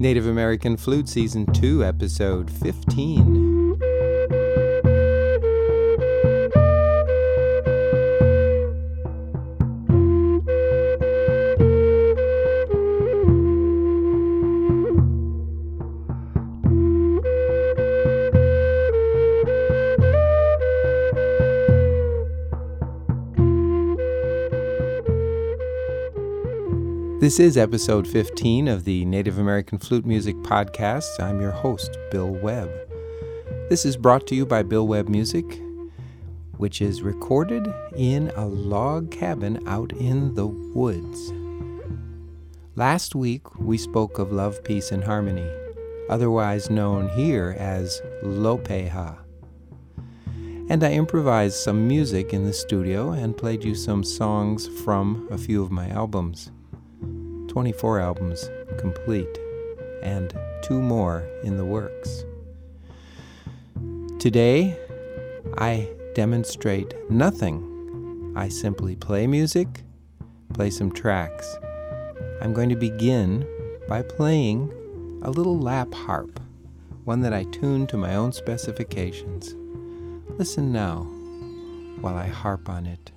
Native American Flute Season 2, Episode 15. This is episode 15 of the Native American Flute Music Podcast. I'm your host, Bill Webb. This is brought to you by Bill Webb Music, which is recorded in a log cabin out in the woods. Last week, we spoke of love, peace, and harmony, otherwise known here as Lopeha. And I improvised some music in the studio and played you some songs from a few of my albums. 24 albums complete, and two more in the works. Today, I demonstrate nothing. I simply play music, play some tracks. I'm going to begin by playing a little lap harp, one that I tuned to my own specifications. Listen now while I harp on it.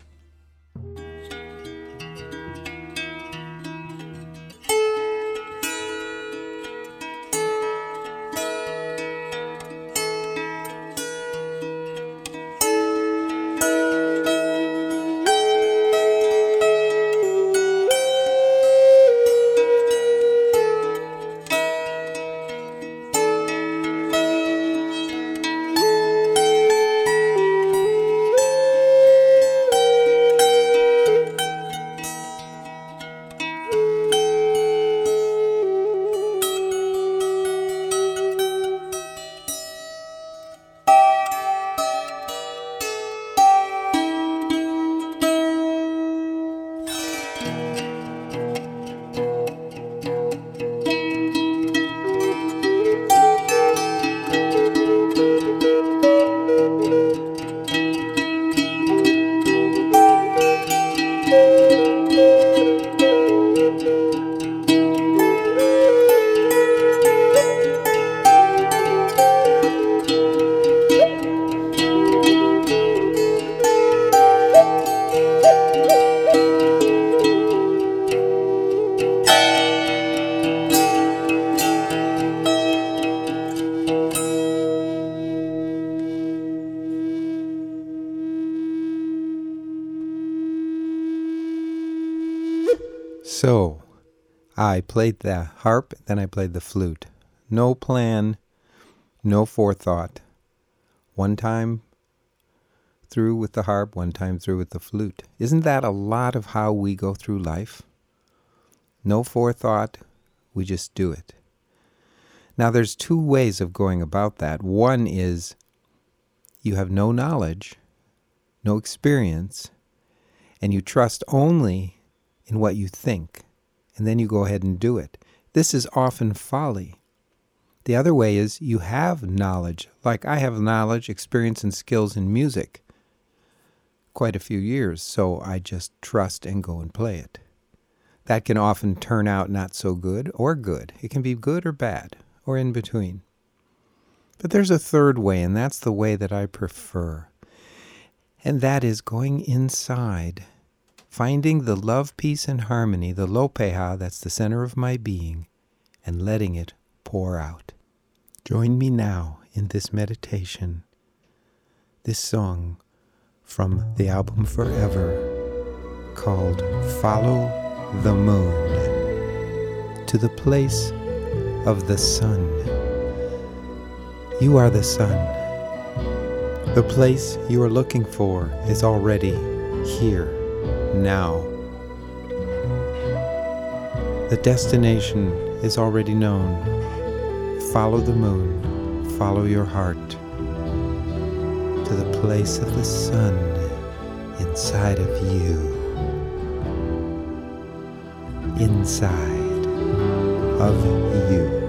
I played the harp, then I played the flute. No plan, no forethought. One time through with the harp, one time through with the flute. Isn't that a lot of how we go through life? No forethought, we just do it. Now, there's two ways of going about that. One is you have no knowledge, no experience, and you trust only in what you think, and then you go ahead and do it. This is often folly. The other way is you have knowledge, like I have knowledge, experience, and skills in music quite a few years, so I just trust and go and play it. That can often turn out not so good or good. It can be good or bad, or in between. But there's a third way, and that's the way that I prefer. And that is going inside finding the love, peace, and harmony, the lopeha that's the center of my being, and letting it pour out. Join me now in this meditation, this song from the album Forever called Follow the Moon to the place of the sun. You are the sun. The place you are looking for is already here now. The destination is already known. Follow the moon, follow your heart to the place of the sun inside of you. Inside of you.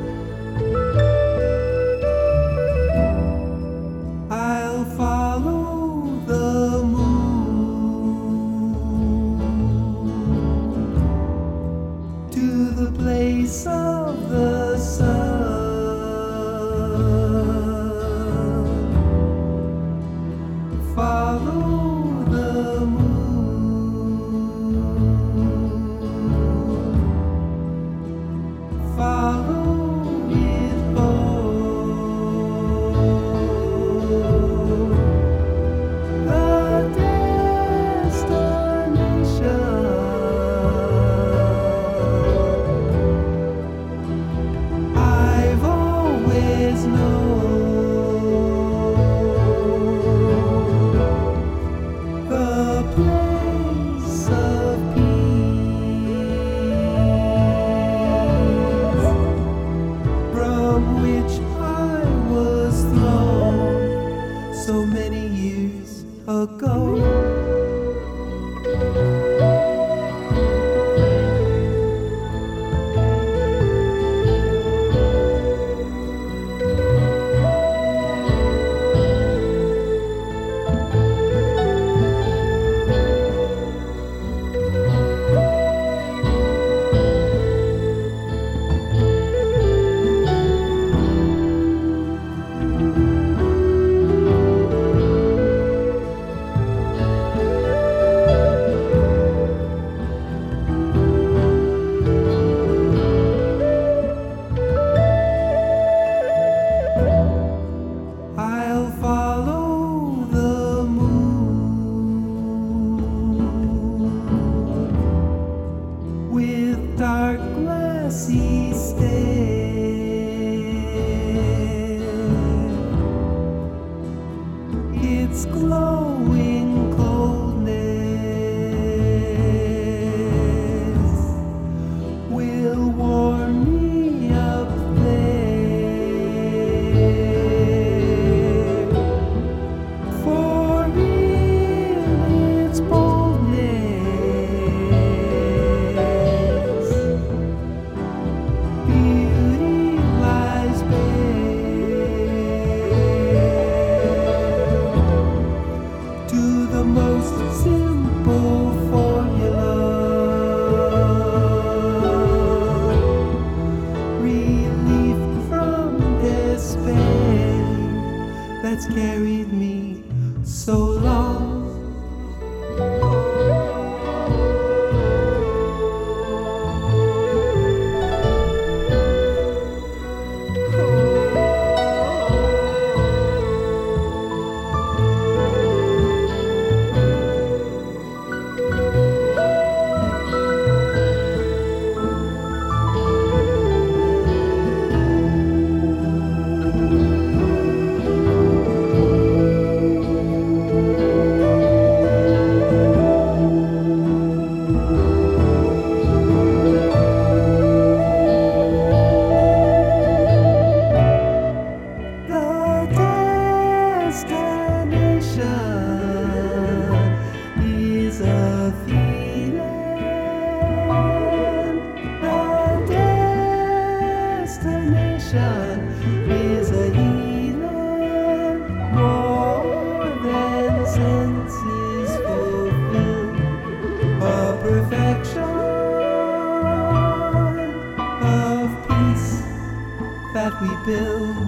That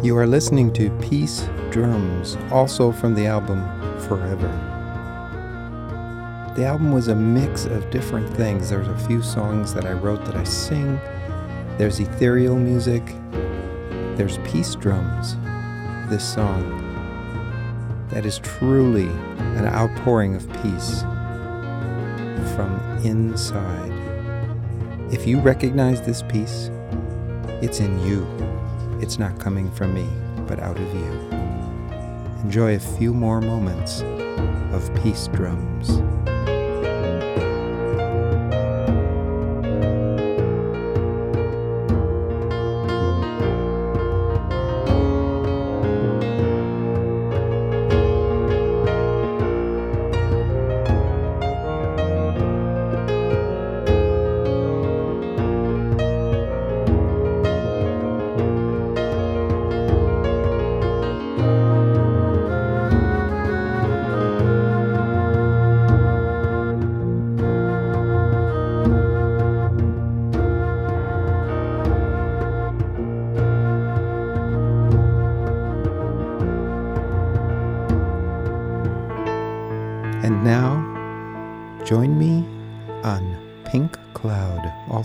You are listening to Peace Drums, also from the album Forever. The album was a mix of different things. There's a few songs that I wrote that I sing. There's ethereal music. There's peace drums. This song that is truly an outpouring of peace from inside. If you recognize this peace, it's in you. It's not coming from me, but out of you. Enjoy a few more moments of peace drums.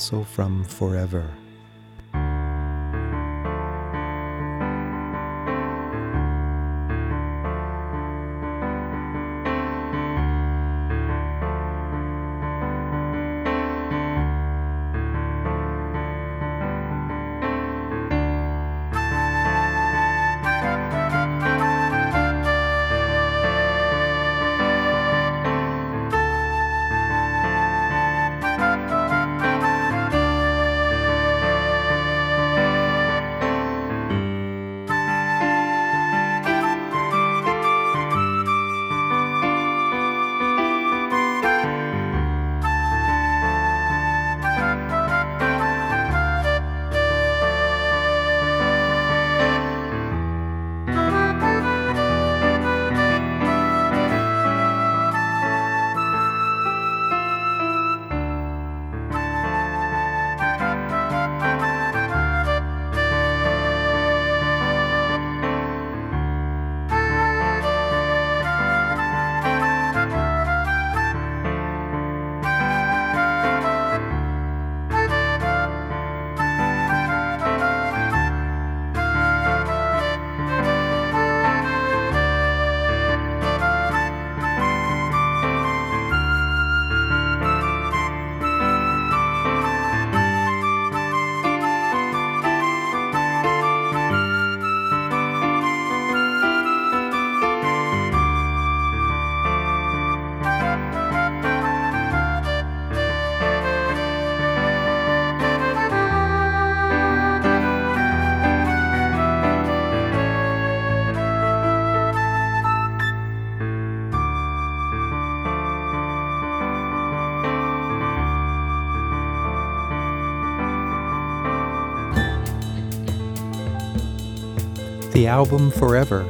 Also from Forever. Album Forever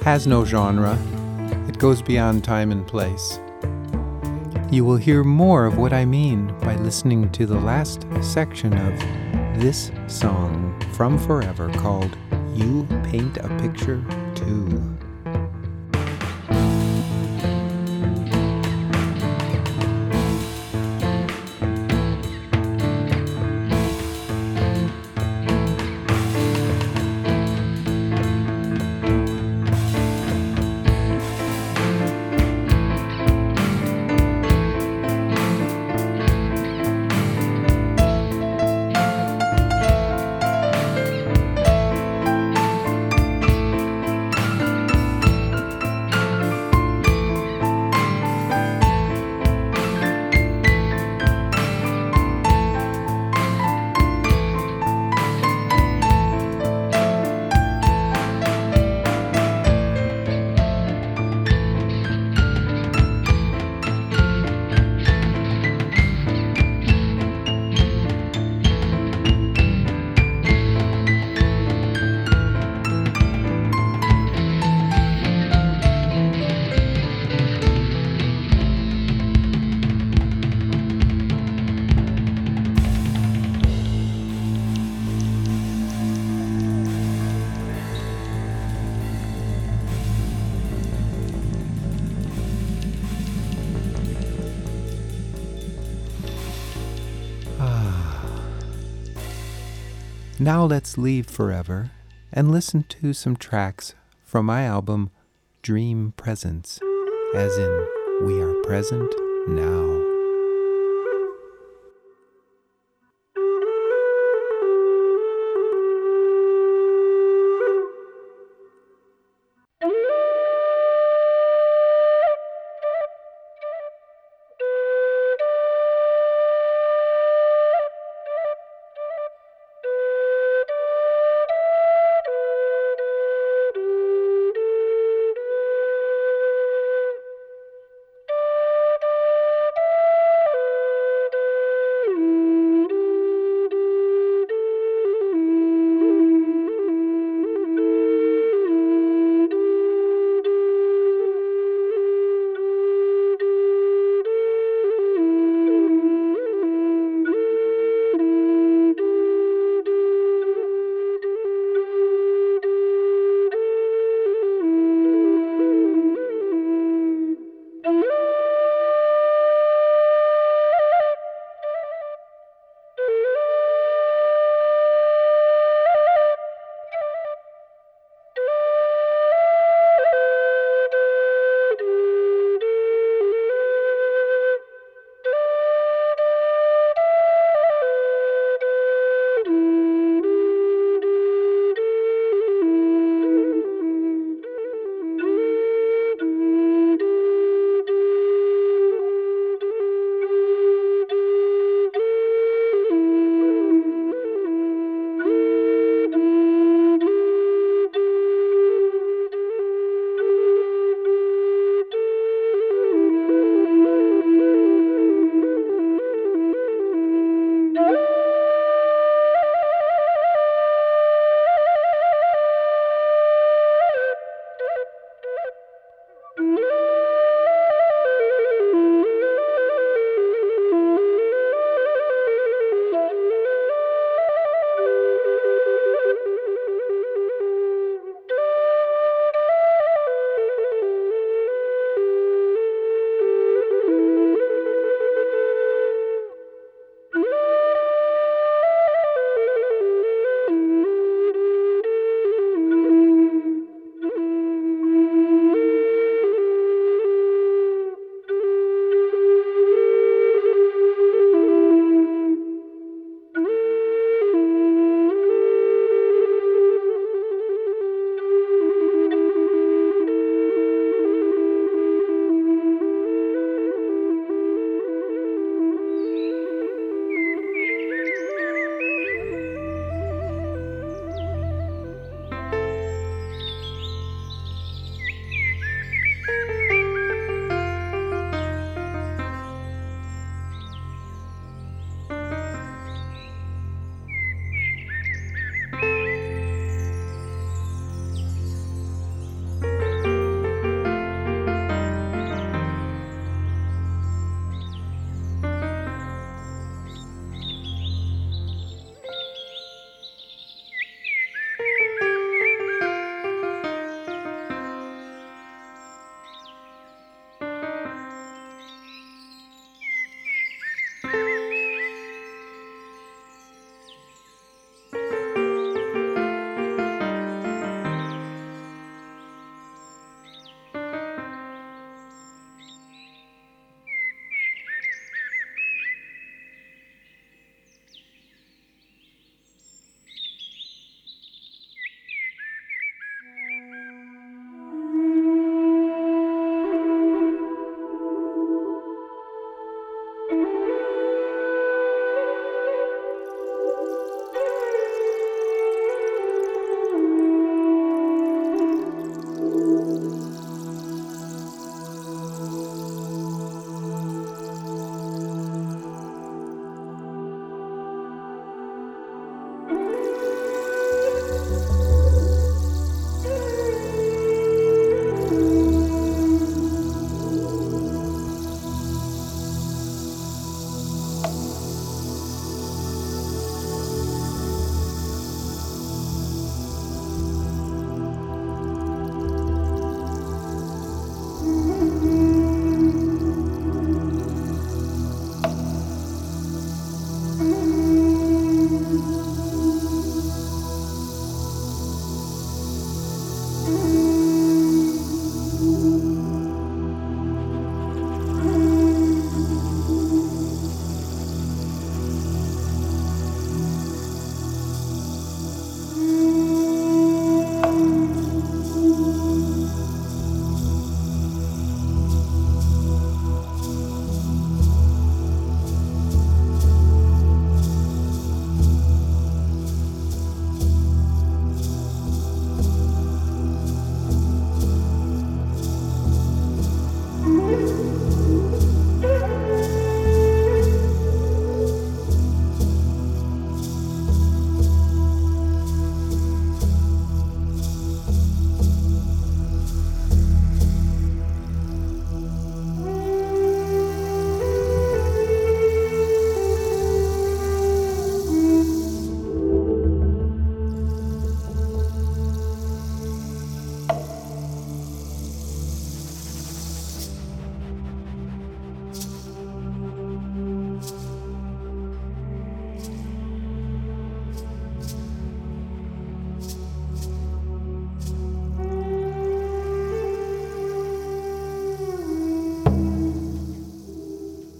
has no genre, it goes beyond time and place. You will hear more of what I mean by listening to the last section of this song from Forever called You Paint a Picture Too. Now let's leave forever and listen to some tracks from my album Dream Presence, as in We Are Present Now.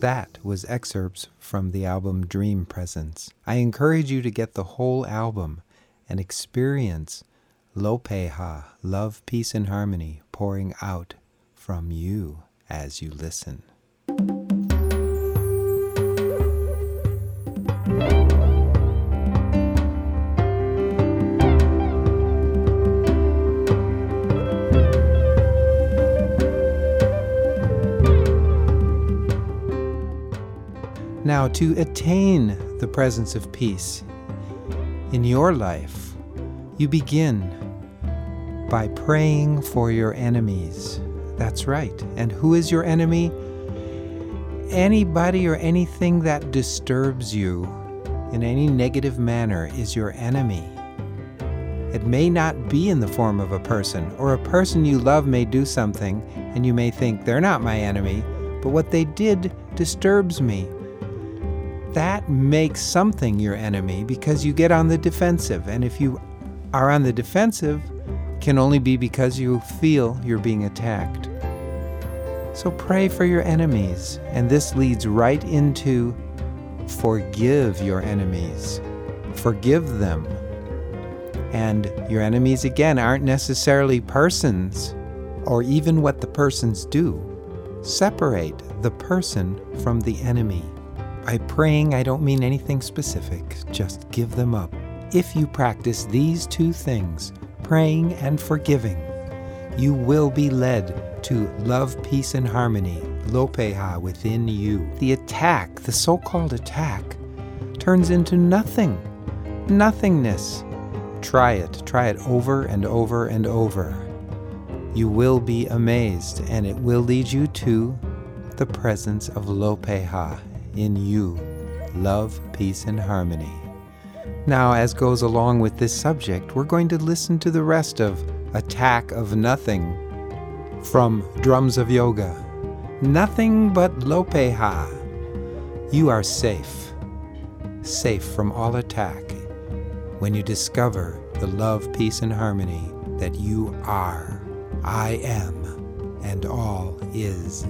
That was excerpts from the album Dream Presence. I encourage you to get the whole album and experience Lopeha, love, peace, and harmony pouring out from you as you listen. To attain the presence of peace in your life, you begin by praying for your enemies. That's right. And who is your enemy? Anybody or anything that disturbs you in any negative manner is your enemy. It may not be in the form of a person, or a person you love may do something, and you may think they're not my enemy, but what they did disturbs me that makes something your enemy because you get on the defensive. And if you are on the defensive, can only be because you feel you're being attacked. So pray for your enemies. And this leads right into forgive your enemies. Forgive them. And your enemies, again, aren't necessarily persons or even what the persons do. Separate the person from the enemy. By praying, I don't mean anything specific, just give them up. If you practice these two things, praying and forgiving, you will be led to love, peace, and harmony, Lopeha, within you. The attack, the so called attack, turns into nothing, nothingness. Try it, try it over and over and over. You will be amazed, and it will lead you to the presence of Lopeha in you love, peace, and harmony. Now, as goes along with this subject, we're going to listen to the rest of Attack of Nothing from Drums of Yoga. Nothing but Lopeha. You are safe, safe from all attack when you discover the love, peace, and harmony that you are. I am, and all is.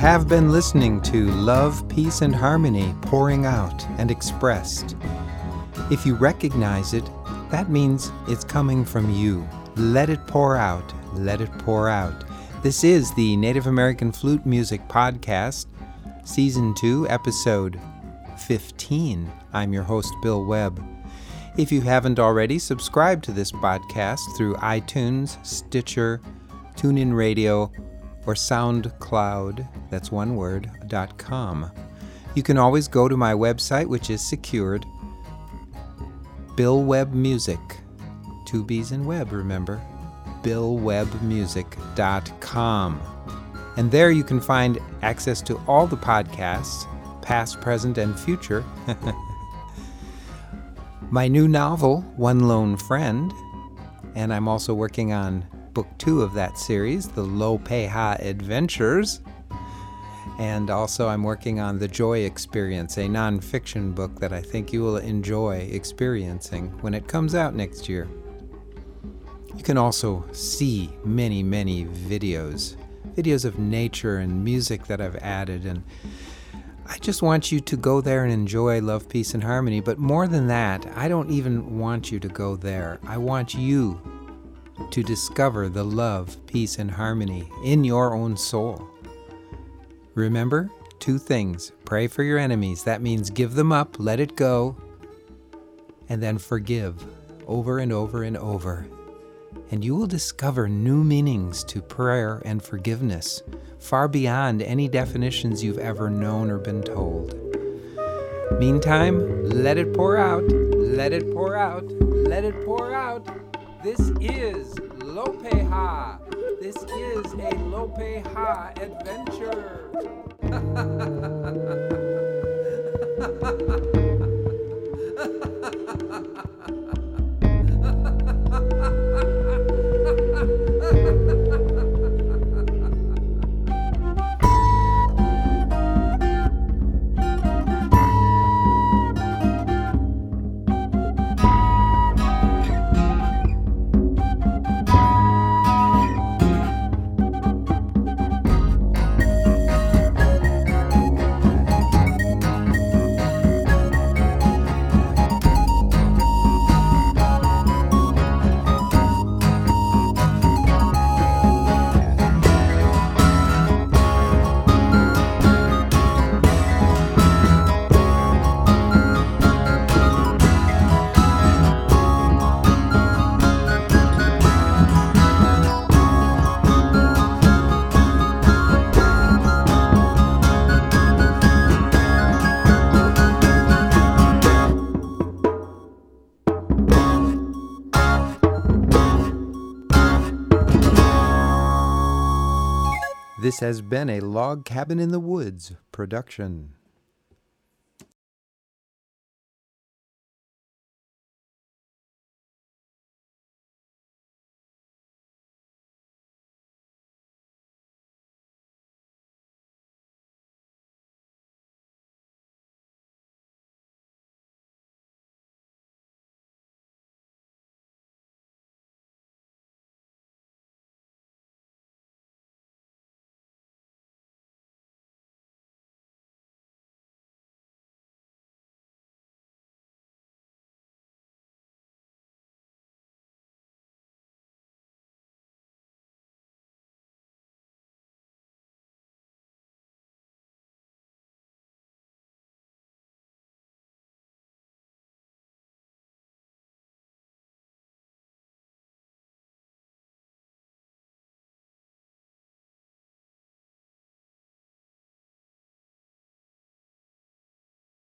Have been listening to Love, Peace, and Harmony pouring out and expressed. If you recognize it, that means it's coming from you. Let it pour out. Let it pour out. This is the Native American Flute Music Podcast, Season 2, Episode 15. I'm your host, Bill Webb. If you haven't already, subscribe to this podcast through iTunes, Stitcher, TuneIn Radio, or SoundCloud, that's one word, dot .com. You can always go to my website, which is secured, Bill Webb Music, two B's in web, remember, billwebbmusic.com. And there you can find access to all the podcasts, past, present, and future. my new novel, One Lone Friend, and I'm also working on book two of that series, The Lopeha Adventures. And also, I'm working on The Joy Experience, a nonfiction book that I think you will enjoy experiencing when it comes out next year. You can also see many, many videos, videos of nature and music that I've added. And I just want you to go there and enjoy Love, Peace, and Harmony. But more than that, I don't even want you to go there. I want you to discover the love, peace, and harmony in your own soul. Remember two things pray for your enemies. That means give them up, let it go, and then forgive over and over and over. And you will discover new meanings to prayer and forgiveness, far beyond any definitions you've ever known or been told. Meantime, let it pour out, let it pour out, let it pour out. This is Lopeha. This is a Lopeha adventure. This has been a Log Cabin in the Woods production.